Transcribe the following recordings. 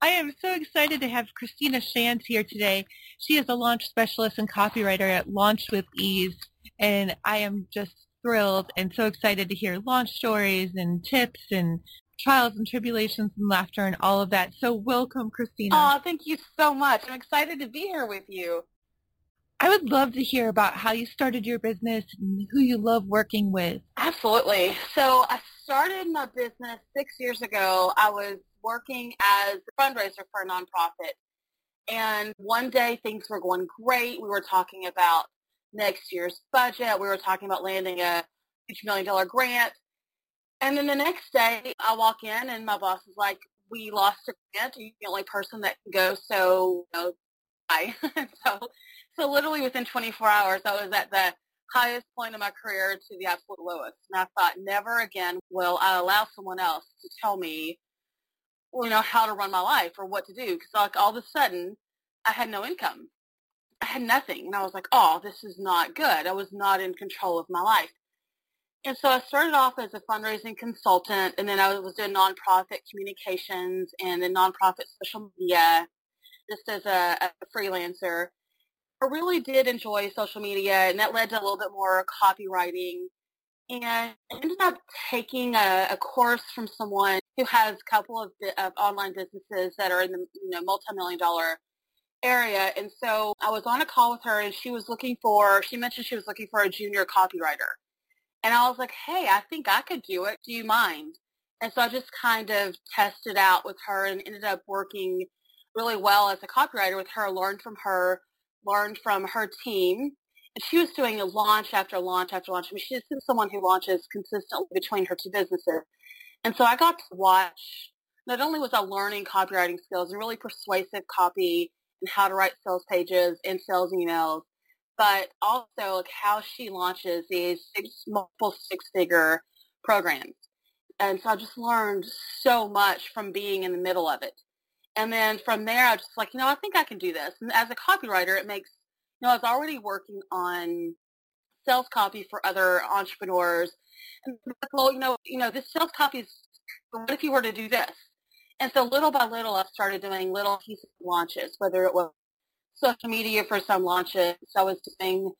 I am so excited to have Christina Shands here today. She is a launch specialist and copywriter at Launch with Ease, and I am just thrilled and so excited to hear launch stories and tips and trials and tribulations and laughter and all of that. So welcome, Christina. Oh, thank you so much. I'm excited to be here with you. I would love to hear about how you started your business and who you love working with. Absolutely. So I started my business six years ago. I was working as a fundraiser for a nonprofit. And one day things were going great. We were talking about next year's budget. We were talking about landing a $2 million grant. And then the next day I walk in and my boss is like, we lost a grant. You're the only person that can go. So, you know, bye. so, so literally within 24 hours, I was at the highest point of my career to the absolute lowest. And I thought, never again will I allow someone else to tell me you know, how to run my life or what to do. Because like all of a sudden, I had no income. I had nothing. And I was like, oh, this is not good. I was not in control of my life. And so I started off as a fundraising consultant, and then I was doing nonprofit communications and then nonprofit social media, just as a, a freelancer. I really did enjoy social media, and that led to a little bit more copywriting. And I ended up taking a, a course from someone who has a couple of, of online businesses that are in the you know multi-million dollar area. And so I was on a call with her and she was looking for, she mentioned she was looking for a junior copywriter. And I was like, hey, I think I could do it. Do you mind? And so I just kind of tested out with her and ended up working really well as a copywriter with her, learned from her, learned from her team. And she was doing a launch after launch after launch. I mean, she's someone who launches consistently between her two businesses. And so I got to watch, not only was I learning copywriting skills and really persuasive copy and how to write sales pages and sales emails, but also like how she launches these six, multiple six-figure programs. And so I just learned so much from being in the middle of it. And then from there, I was just like, you know, I think I can do this. And as a copywriter, it makes, you know, I was already working on sales copy for other entrepreneurs and like, well, you know, you know, this sales copy is, what if you were to do this? And so little by little, I started doing little pieces of launches, whether it was social media for some launches. I was doing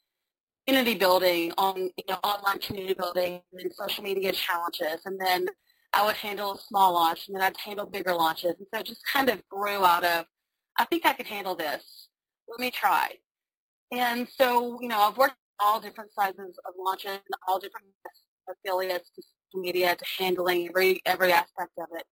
community building on, you know, online community building and social media challenges. And then I would handle a small launch and then I'd handle bigger launches. And so it just kind of grew out of, I think I could handle this. Let me try. And so, you know, I've worked all different sizes of launches, all different affiliates to social media to handling every every aspect of it.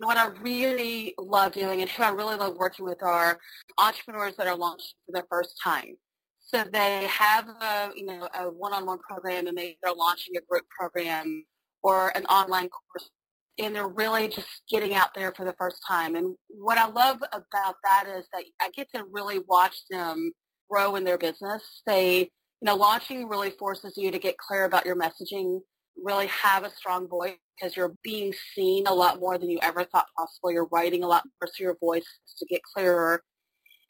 And what I really love doing and who I really love working with are entrepreneurs that are launched for the first time. So they have a you know a one-on-one program and maybe they're launching a group program or an online course and they're really just getting out there for the first time. And what I love about that is that I get to really watch them grow in their business. They you know, launching really forces you to get clear about your messaging, really have a strong voice because you're being seen a lot more than you ever thought possible. You're writing a lot more so your voice to get clearer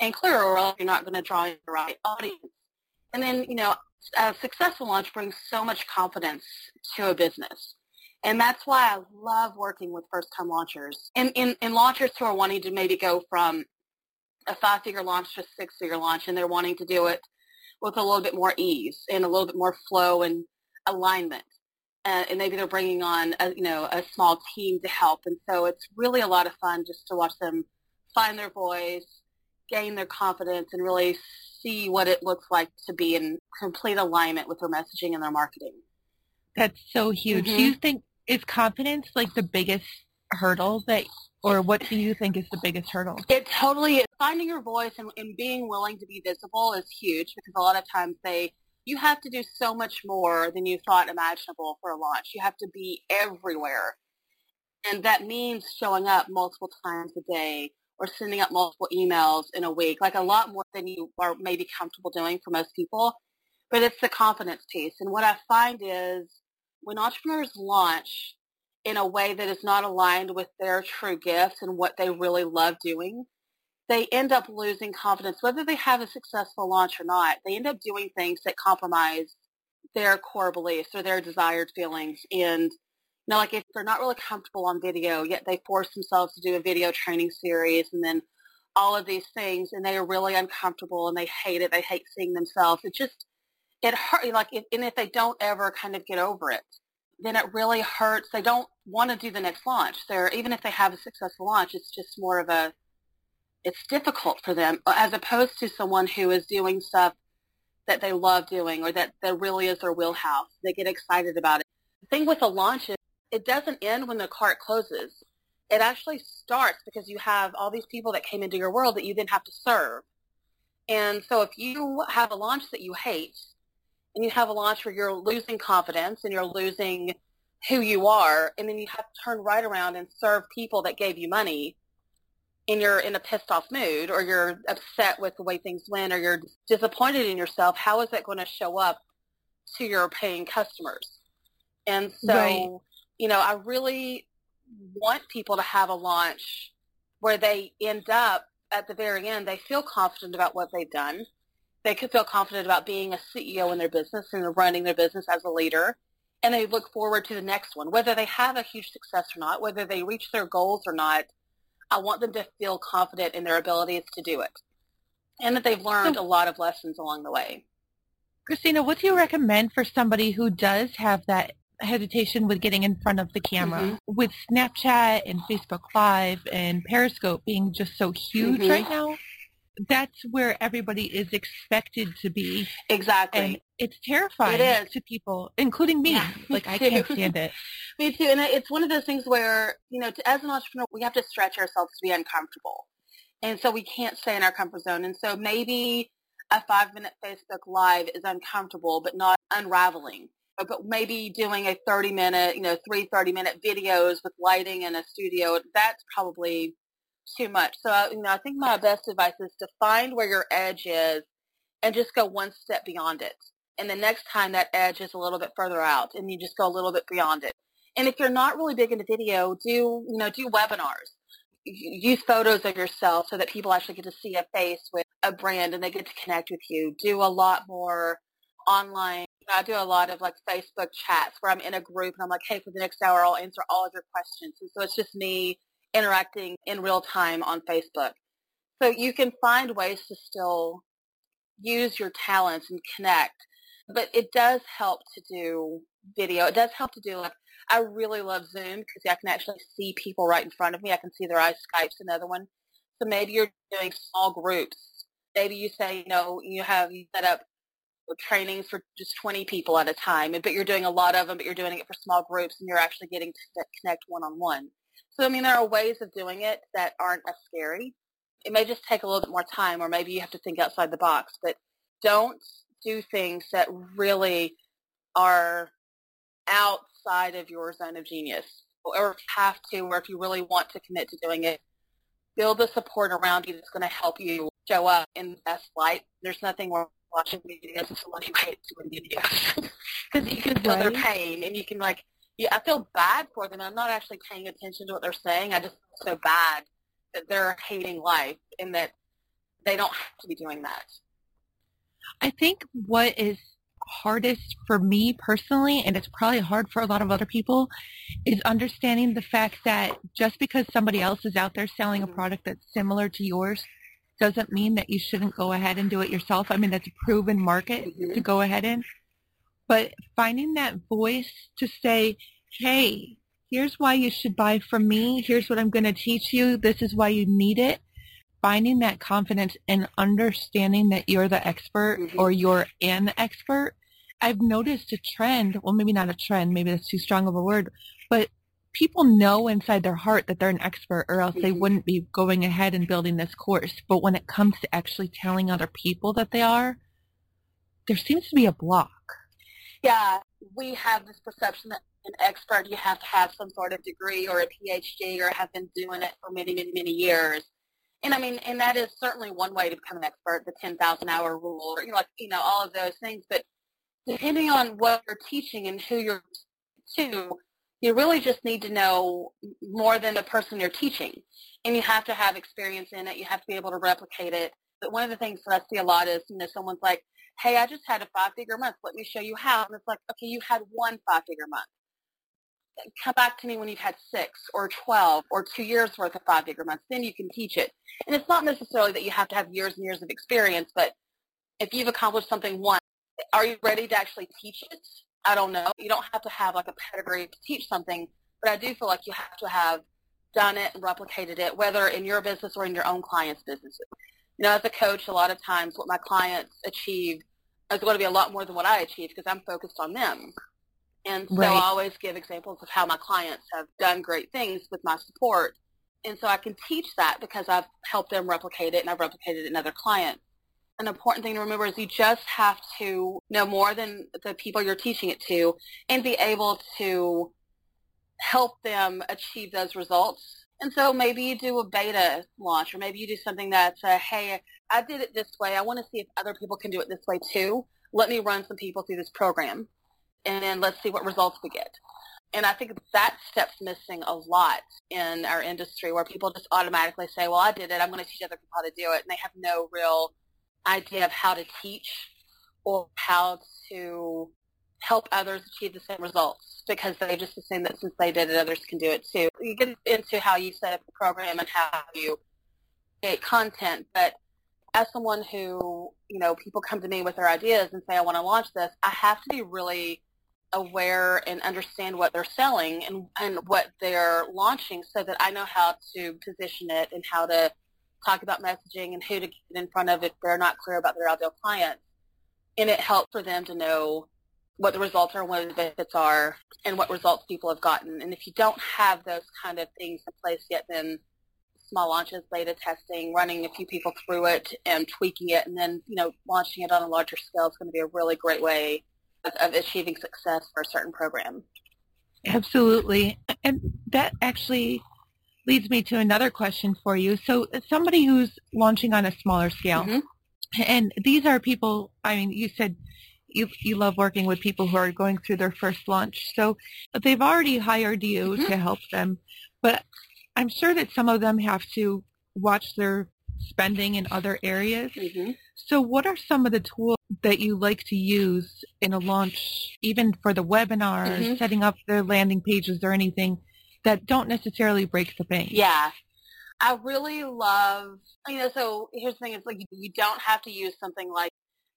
and clearer or else you're not going to draw the right audience. And then, you know, a successful launch brings so much confidence to a business. And that's why I love working with first-time launchers and, and, and launchers who are wanting to maybe go from a five-figure launch to a six-figure launch and they're wanting to do it with a little bit more ease and a little bit more flow and alignment. Uh, and maybe they're bringing on a, you know a small team to help. And so it's really a lot of fun just to watch them find their voice, gain their confidence, and really see what it looks like to be in complete alignment with their messaging and their marketing. That's so huge. Mm-hmm. Do you think is confidence like the biggest hurdle that or what do you think is the biggest hurdle? It totally is. Finding your voice and, and being willing to be visible is huge because a lot of times they you have to do so much more than you thought imaginable for a launch. You have to be everywhere. And that means showing up multiple times a day or sending out multiple emails in a week, like a lot more than you are maybe comfortable doing for most people. But it's the confidence piece. And what I find is when entrepreneurs launch in a way that is not aligned with their true gifts and what they really love doing, they end up losing confidence, whether they have a successful launch or not. They end up doing things that compromise their core beliefs or their desired feelings. And, you know, like if they're not really comfortable on video, yet they force themselves to do a video training series and then all of these things and they are really uncomfortable and they hate it. They hate seeing themselves. It just, it hurt, like, and if they don't ever kind of get over it, then it really hurts. They don't want to do the next launch. They're, even if they have a successful launch, it's just more of a, it's difficult for them as opposed to someone who is doing stuff that they love doing or that, that really is their wheelhouse. They get excited about it. The thing with a launch is it doesn't end when the cart closes. It actually starts because you have all these people that came into your world that you then have to serve. And so if you have a launch that you hate and you have a launch where you're losing confidence and you're losing who you are, and then you have to turn right around and serve people that gave you money, and you're in a pissed off mood or you're upset with the way things went or you're disappointed in yourself, how is that going to show up to your paying customers? And so, right. you know, I really want people to have a launch where they end up at the very end, they feel confident about what they've done. They could feel confident about being a CEO in their business and running their business as a leader. And they look forward to the next one, whether they have a huge success or not, whether they reach their goals or not I want them to feel confident in their abilities to do it and that they've learned so, a lot of lessons along the way. Christina, what do you recommend for somebody who does have that hesitation with getting in front of the camera? Mm-hmm. With Snapchat and Facebook Live and Periscope being just so huge mm-hmm. right now, that's where everybody is expected to be. Exactly. And it's terrifying it is. to people, including me. Yeah, like, I can't stand it. me too. And it's one of those things where, you know, to, as an entrepreneur, we have to stretch ourselves to be uncomfortable. And so we can't stay in our comfort zone. And so maybe a five-minute Facebook Live is uncomfortable, but not unraveling. But maybe doing a 30-minute, you know, three 30-minute videos with lighting in a studio, that's probably too much. So, you know, I think my best advice is to find where your edge is and just go one step beyond it. And the next time that edge is a little bit further out and you just go a little bit beyond it. And if you're not really big into video, do, you know, do webinars. Use photos of yourself so that people actually get to see a face with a brand and they get to connect with you. Do a lot more online. I do a lot of like Facebook chats where I'm in a group and I'm like, hey, for the next hour, I'll answer all of your questions. And so it's just me interacting in real time on Facebook. So you can find ways to still use your talents and connect. But it does help to do video. It does help to do like, I really love Zoom because I can actually see people right in front of me. I can see their eyes. Skype's another one. So maybe you're doing small groups. Maybe you say, you know, you have you set up trainings for just 20 people at a time, but you're doing a lot of them, but you're doing it for small groups and you're actually getting to connect one-on-one. So, I mean, there are ways of doing it that aren't as scary. It may just take a little bit more time, or maybe you have to think outside the box, but don't do things that really are outside of your zone of genius. Or if you have to, or if you really want to commit to doing it, build the support around you that's going to help you show up in the best light. There's nothing wrong watching videos of someone who hates doing videos because you can feel right. their pain and you can like yeah, I feel bad for them. I'm not actually paying attention to what they're saying. I just feel so bad that they're hating life and that they don't have to be doing that. I think what is hardest for me personally, and it's probably hard for a lot of other people, is understanding the fact that just because somebody else is out there selling a mm-hmm. product that's similar to yours doesn't mean that you shouldn't go ahead and do it yourself. I mean, that's a proven market mm-hmm. to go ahead in. But finding that voice to say, hey, here's why you should buy from me. Here's what I'm going to teach you. This is why you need it. Finding that confidence and understanding that you're the expert mm-hmm. or you're an expert. I've noticed a trend. Well, maybe not a trend. Maybe that's too strong of a word. But people know inside their heart that they're an expert or else mm-hmm. they wouldn't be going ahead and building this course. But when it comes to actually telling other people that they are, there seems to be a block. Yeah, we have this perception that an expert, you have to have some sort of degree or a PhD or have been doing it for many, many, many years. And I mean, and that is certainly one way to become an expert, the 10,000 hour rule, or, you know, like, you know, all of those things. But depending on what you're teaching and who you're to, you really just need to know more than the person you're teaching. And you have to have experience in it. You have to be able to replicate it. But one of the things that I see a lot is, you know, someone's like, hey, I just had a five-figure month. Let me show you how. And it's like, okay, you had one five-figure month. Come back to me when you've had six or 12 or two years worth of five-figure months. Then you can teach it. And it's not necessarily that you have to have years and years of experience, but if you've accomplished something once, are you ready to actually teach it? I don't know. You don't have to have like a pedigree to teach something, but I do feel like you have to have done it and replicated it, whether in your business or in your own clients' businesses. You know, as a coach, a lot of times what my clients achieve is going to be a lot more than what I achieve because I'm focused on them. And so right. I always give examples of how my clients have done great things with my support. And so I can teach that because I've helped them replicate it and I've replicated it in other clients. An important thing to remember is you just have to know more than the people you're teaching it to and be able to help them achieve those results and so maybe you do a beta launch or maybe you do something that's, uh, hey, I did it this way. I want to see if other people can do it this way too. Let me run some people through this program and then let's see what results we get. And I think that step's missing a lot in our industry where people just automatically say, well, I did it. I'm going to teach other people how to do it. And they have no real idea of how to teach or how to help others achieve the same results because they just assume that since they did it, others can do it too. You get into how you set up the program and how you create content, but as someone who, you know, people come to me with their ideas and say, I want to launch this, I have to be really aware and understand what they're selling and, and what they're launching so that I know how to position it and how to talk about messaging and who to get in front of if they're not clear about their ideal clients. And it helps for them to know what the results are, what the benefits are, and what results people have gotten. And if you don't have those kind of things in place yet, then small launches, beta testing, running a few people through it and tweaking it, and then, you know, launching it on a larger scale is going to be a really great way of, of achieving success for a certain program. Absolutely. And that actually leads me to another question for you. So somebody who's launching on a smaller scale, mm-hmm. and these are people, I mean, you said you you love working with people who are going through their first launch. So they've already hired you mm-hmm. to help them, but I'm sure that some of them have to watch their spending in other areas. Mm-hmm. So what are some of the tools that you like to use in a launch, even for the webinar, mm-hmm. setting up their landing pages or anything that don't necessarily break the bank? Yeah. I really love, you know, so here's the thing, it's like you don't have to use something like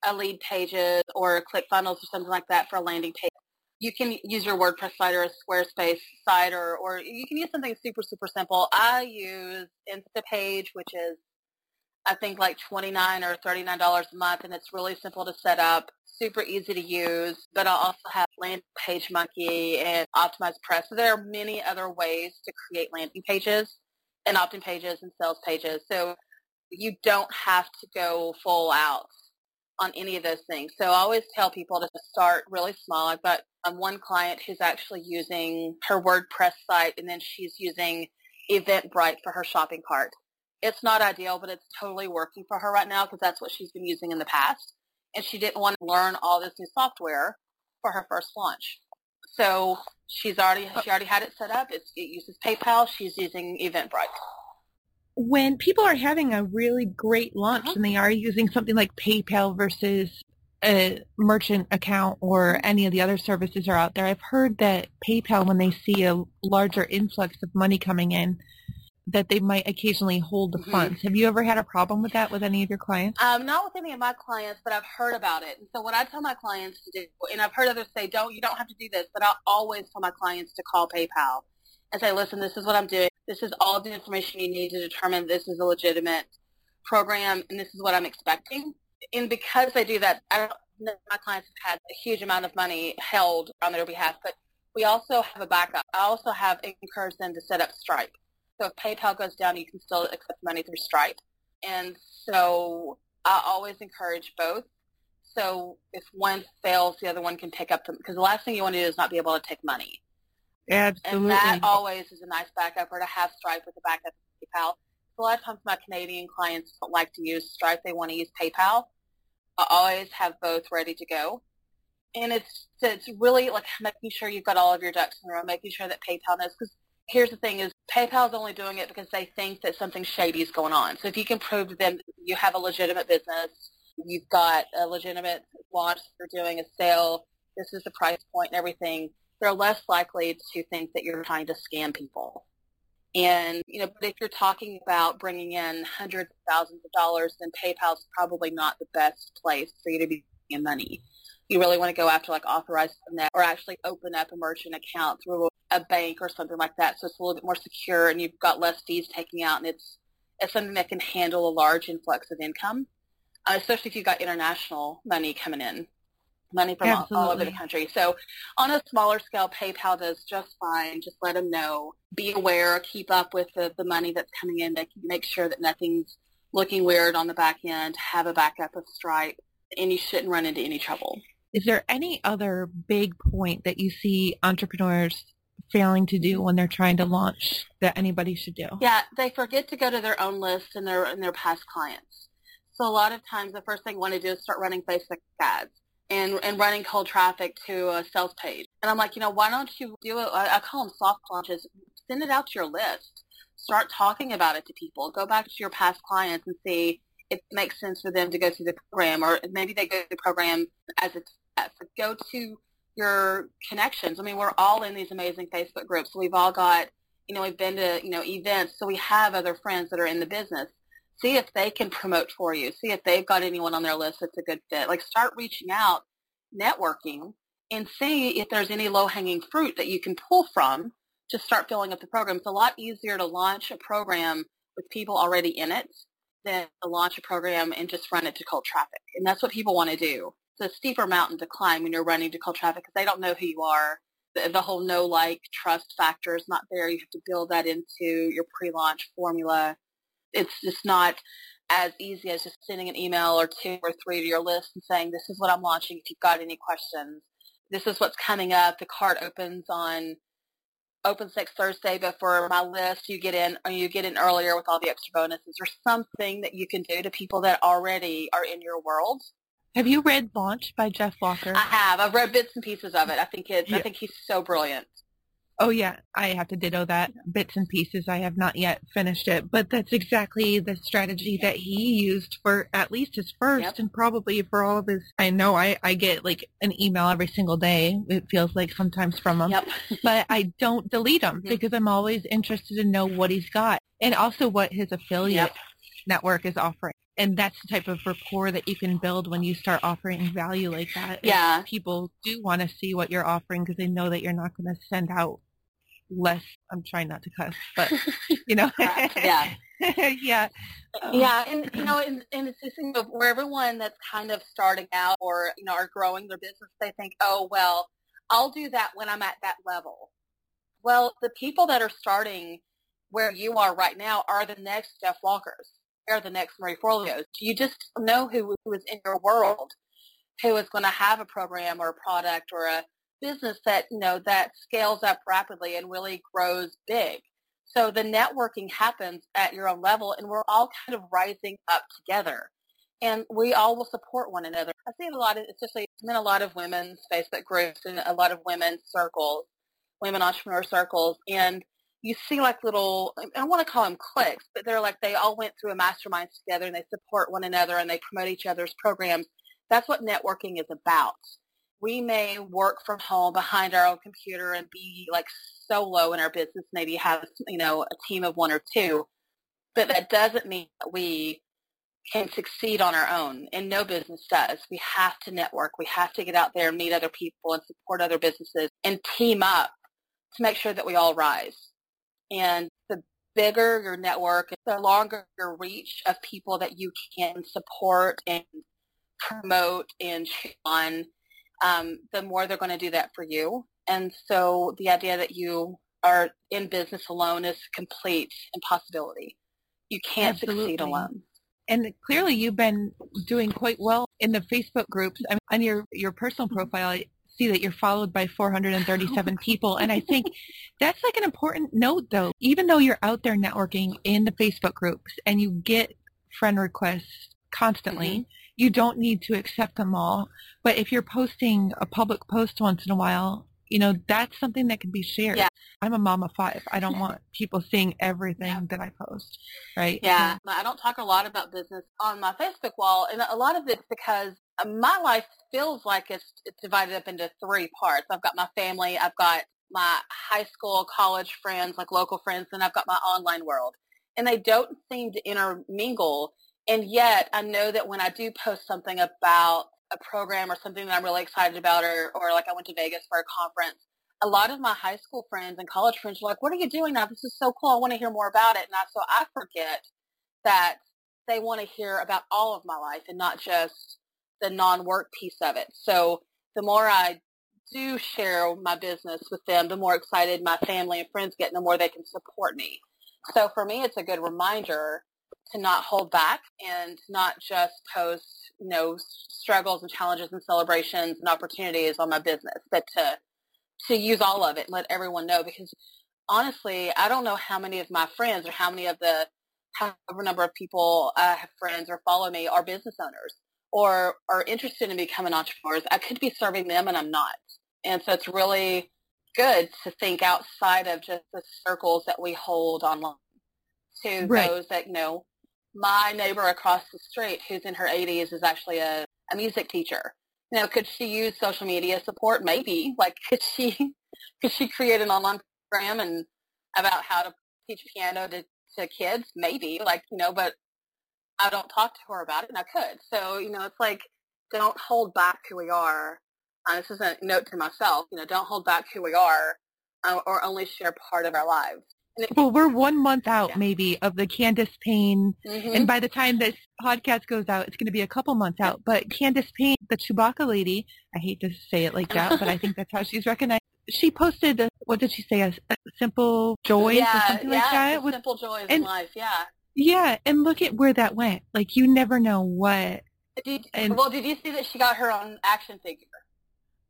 a Leadpages or ClickFunnels or something like that for a landing page. You can use your WordPress site or a Squarespace site or, or you can use something super, super simple. I use Instapage, which is I think like 29 or $39 a month and it's really simple to set up, super easy to use, but I also have Landing Page Monkey and OptimizePress. So there are many other ways to create landing pages and opt-in pages and sales pages. So you don't have to go full out on any of those things. So I always tell people to start really small. I've got um, one client who's actually using her WordPress site and then she's using Eventbrite for her shopping cart. It's not ideal, but it's totally working for her right now because that's what she's been using in the past. And she didn't want to learn all this new software for her first launch. So she's already she already had it set up. It's, it uses PayPal. She's using Eventbrite when people are having a really great launch uh-huh. and they are using something like PayPal versus a merchant account or any of the other services are out there, I've heard that PayPal, when they see a larger influx of money coming in, that they might occasionally hold the mm-hmm. funds. Have you ever had a problem with that with any of your clients? Um, not with any of my clients, but I've heard about it. And so what I tell my clients to do, and I've heard others say, don't, you don't have to do this, but I'll always tell my clients to call PayPal and say, listen, this is what I'm doing. This is all the information you need to determine this is a legitimate program and this is what I'm expecting. And because I do that, I my clients have had a huge amount of money held on their behalf, but we also have a backup. I also have encouraged them to set up Stripe. So if PayPal goes down, you can still accept money through Stripe. And so I always encourage both So if one fails, the other one can pick up the. because the last thing you want to do is not be able to take money. Absolutely. And that always is a nice backup or to have Stripe with a backup of PayPal. A lot of times my Canadian clients don't like to use Stripe. They want to use PayPal. I always have both ready to go. And it's, it's really like making sure you've got all of your ducks in a row, making sure that PayPal knows. Because here's the thing is PayPal is only doing it because they think that something shady is going on. So if you can prove to them you have a legitimate business, you've got a legitimate launch, you're doing a sale, this is the price point and everything, they're less likely to think that you're trying to scam people. And, you know, but if you're talking about bringing in hundreds of thousands of dollars, then PayPal's probably not the best place for you to be in money. You really want to go after like authorized net or actually open up a merchant account through a bank or something like that. So it's a little bit more secure and you've got less fees taking out and it's, it's something that can handle a large influx of income, uh, especially if you've got international money coming in money from all, all, over the country. So on a smaller scale, PayPal does just fine. Just let them know. Be aware. Keep up with the, the money that's coming in. Make, make sure that nothing's looking weird on the back end. Have a backup of Stripe. And you shouldn't run into any trouble. Is there any other big point that you see entrepreneurs failing to do when they're trying to launch that anybody should do? Yeah, they forget to go to their own list and their and their past clients. So a lot of times the first thing you want to do is start running Facebook ads and, and running cold traffic to uh, a sales page. And I'm like, you know, why don't you do it? I call them soft launches. Send it out to your list. Start talking about it to people. Go back to your past clients and see if it makes sense for them to go through the program or maybe they go through the program as a test. Go to your connections. I mean, we're all in these amazing Facebook groups. We've all got, you know, we've been to, you know, events. So we have other friends that are in the business see if they can promote for you. See if they've got anyone on their list that's a good fit. Like start reaching out, networking, and see if there's any low-hanging fruit that you can pull from to start filling up the program. It's a lot easier to launch a program with people already in it than to launch a program and just run it to cold traffic. And that's what people want to do. It's a steeper mountain to climb when you're running to cold traffic because they don't know who you are. The, the whole no like trust factor is not there. You have to build that into your pre-launch formula it's just not as easy as just sending an email or two or three to your list and saying, this is what I'm launching if you've got any questions. This is what's coming up. The cart opens on opens next Thursday, but for my list, you get in or you get in earlier with all the extra bonuses or something that you can do to people that already are in your world. Have you read Launch by Jeff Walker? I have. I've read bits and pieces of it. I think it's yeah. I think he's so brilliant. Oh yeah, I have to ditto that bits and pieces. I have not yet finished it, but that's exactly the strategy that he used for at least his first yep. and probably for all of his. I know I, I get like an email every single day. It feels like sometimes from him, yep. but I don't delete them mm-hmm. because I'm always interested to know what he's got and also what his affiliate yep. network is offering. And that's the type of rapport that you can build when you start offering value like that. Yeah. People do want to see what you're offering because they know that you're not going to send out less i'm trying not to cuss but you know. Uh, yeah. Yeah. Uh, yeah uh. and you know and, and it's this thing of where everyone that's kind of starting out or you know are growing their business they think oh well i'll do that when i'm at that level. Well the people that are starting where you are right now are the next jeff walkers. They're the next marie forleos. You just know who, who is in your world who is going to have a program or a product or a business that, you know, that scales up rapidly and really grows big. So the networking happens at your own level and we're all kind of rising up together. And we all will support one another. I see a lot, of, especially in a lot of women's Facebook groups and a lot of women's circles, women entrepreneur circles. And you see like little, I want to call them cliques, but they're like they all went through a mastermind together and they support one another and they promote each other's programs. That's what networking is about we may work from home behind our own computer and be like solo in our business, maybe have, you know, a team of one or two. But that doesn't mean that we can succeed on our own. And no business does. We have to network. We have to get out there and meet other people and support other businesses and team up to make sure that we all rise. And the bigger your network, the longer your reach of people that you can support and promote and on um, the more they're going to do that for you. And so the idea that you are in business alone is complete impossibility. You can't Absolutely. succeed alone. And clearly you've been doing quite well in the Facebook groups. I mean, on your, your personal profile, I see that you're followed by 437 people. And I think that's like an important note though. Even though you're out there networking in the Facebook groups and you get friend requests constantly, mm-hmm. You don't need to accept them all. But if you're posting a public post once in a while, you know, that's something that can be shared. Yeah. I'm a mom of five. I don't want people seeing everything yeah. that I post, right? Yeah. I don't talk a lot about business on my Facebook wall, and a lot of it's because um, my life feels like it's, it's divided up into three parts. I've got my family, I've got my high school, college friends, like local friends, and I've got my online world. And they don't seem to intermingle. And yet I know that when I do post something about a program or something that I'm really excited about or, or like I went to Vegas for a conference, a lot of my high school friends and college friends are like, what are you doing now? This is so cool. I want to hear more about it. And I, so I forget that they want to hear about all of my life and not just the non-work piece of it. So the more I do share my business with them, the more excited my family and friends get and the more they can support me. So for me, it's a good reminder to not hold back and not just post, you know, struggles and challenges and celebrations and opportunities on my business, but to to use all of it and let everyone know because honestly, I don't know how many of my friends or how many of the however number of people I have friends or follow me are business owners or are interested in becoming entrepreneurs. I could be serving them and I'm not. And so it's really good to think outside of just the circles that we hold online to right. those that, you know, my neighbor across the street who's in her 80s is actually a, a music teacher. You know, could she use social media support? Maybe. Like, could she could she create an online program and about how to teach piano to, to kids? Maybe. Like, you know, but I don't talk to her about it, and I could. So, you know, it's like don't hold back who we are. Uh, this is a note to myself. You know, don't hold back who we are, uh, or only share part of our lives. Well, we're one month out yeah. maybe of the Candace Payne, mm-hmm. and by the time this podcast goes out, it's going to be a couple months out. But Candace Payne, the Chewbacca lady, I hate to say it like that, but I think that's how she's recognized. She posted, a, what did she say, a, a simple joy yeah, or something yeah, like that? With, simple joys in life, yeah. Yeah, and look at where that went. Like you never know what. Did, and, well, did you see that she got her own action figure?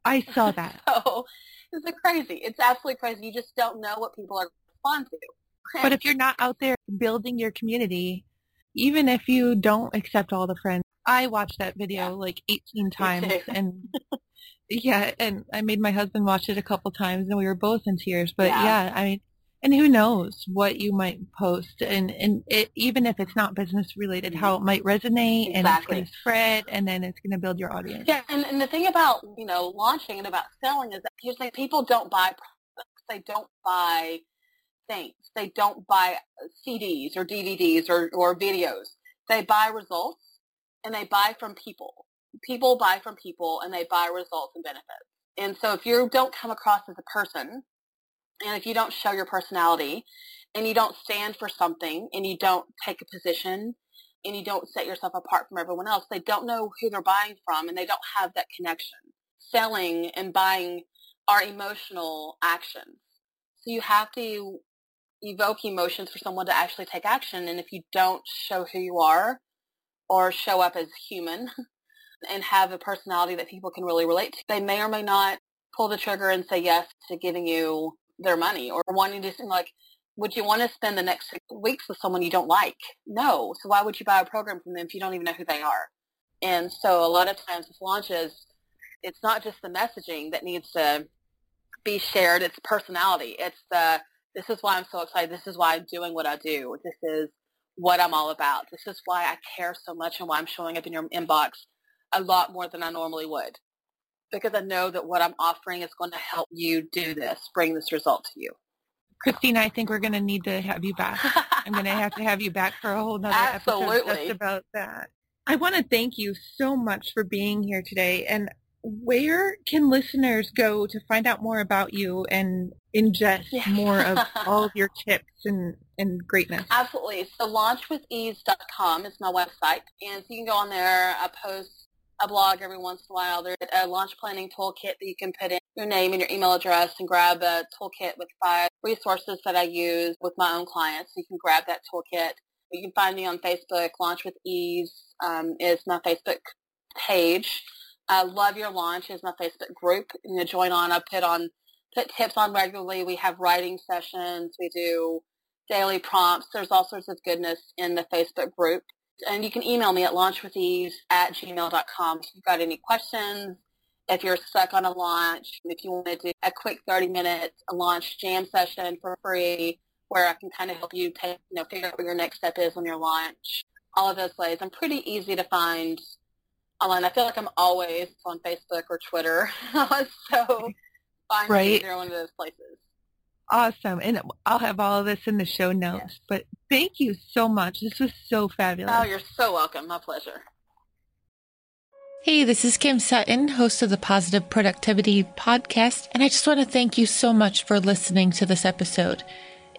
I saw that. so it's crazy. It's absolutely crazy. You just don't know what people are respond to. but if you're not out there building your community, even if you don't accept all the friends, I watched that video yeah. like 18 times and yeah, and I made my husband watch it a couple times and we were both in tears. But yeah, yeah I mean, and who knows what you might post and, and it, even if it's not business related, mm-hmm. how it might resonate exactly. and it's going to spread and then it's going to build your audience. Yeah. And, and the thing about, you know, launching and about selling is that the people don't buy products. They don't buy things. They don't buy uh, CDs or DVDs or, or videos. They buy results and they buy from people. People buy from people and they buy results and benefits. And so if you don't come across as a person and if you don't show your personality and you don't stand for something and you don't take a position and you don't set yourself apart from everyone else, they don't know who they're buying from and they don't have that connection. Selling and buying are emotional actions. So you have to evoke emotions for someone to actually take action. And if you don't show who you are or show up as human and have a personality that people can really relate to, they may or may not pull the trigger and say yes to giving you their money or wanting to like, would you want to spend the next six weeks with someone you don't like? No. So why would you buy a program from them if you don't even know who they are? And so a lot of times with launches, it's not just the messaging that needs to be shared. It's personality. It's the this is why I'm so excited. This is why I'm doing what I do. This is what I'm all about. This is why I care so much and why I'm showing up in your inbox a lot more than I normally would. Because I know that what I'm offering is going to help you do this, bring this result to you. Christina, I think we're going to need to have you back. I'm going to have to have you back for a whole nother Absolutely. episode just about that. I want to thank you so much for being here today. And where can listeners go to find out more about you and ingest yeah. more of all of your tips and, and greatness? Absolutely. So launchwithease.com is my website. And so you can go on there. I post a blog every once in a while. There's a launch planning toolkit that you can put in your name and your email address and grab a toolkit with five resources that I use with my own clients. So you can grab that toolkit. You can find me on Facebook. Launch with Ease um, is my Facebook page. Uh, Love Your Launch is my Facebook group. You know, join on. I put on put tips on regularly. We have writing sessions. We do daily prompts. There's all sorts of goodness in the Facebook group. And you can email me at launchwithEase at gmail.com if you've got any questions, if you're stuck on a launch, if you want to do a quick 30-minute launch jam session for free where I can kind of help you take, you know, figure out what your next step is on your launch. All of those ways. I'm pretty easy to find online. I feel like I'm always on Facebook or Twitter. so find right. me either one of those places. Awesome. And I'll have all of this in the show notes. Yes. But thank you so much. This was so oh, fabulous. Oh, you're so welcome. My pleasure. Hey, this is Kim Sutton, host of the Positive Productivity Podcast, and I just want to thank you so much for listening to this episode.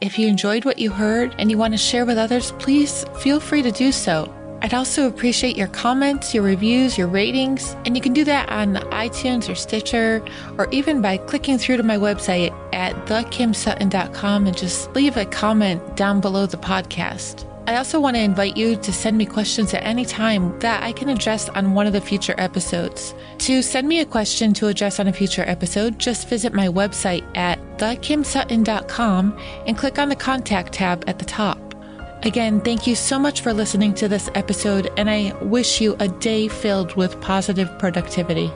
If you enjoyed what you heard and you want to share with others, please feel free to do so. I'd also appreciate your comments, your reviews, your ratings, and you can do that on iTunes or Stitcher, or even by clicking through to my website at thekimsutton.com and just leave a comment down below the podcast. I also want to invite you to send me questions at any time that I can address on one of the future episodes. To send me a question to address on a future episode, just visit my website at thekimsutton.com and click on the contact tab at the top. Again, thank you so much for listening to this episode, and I wish you a day filled with positive productivity.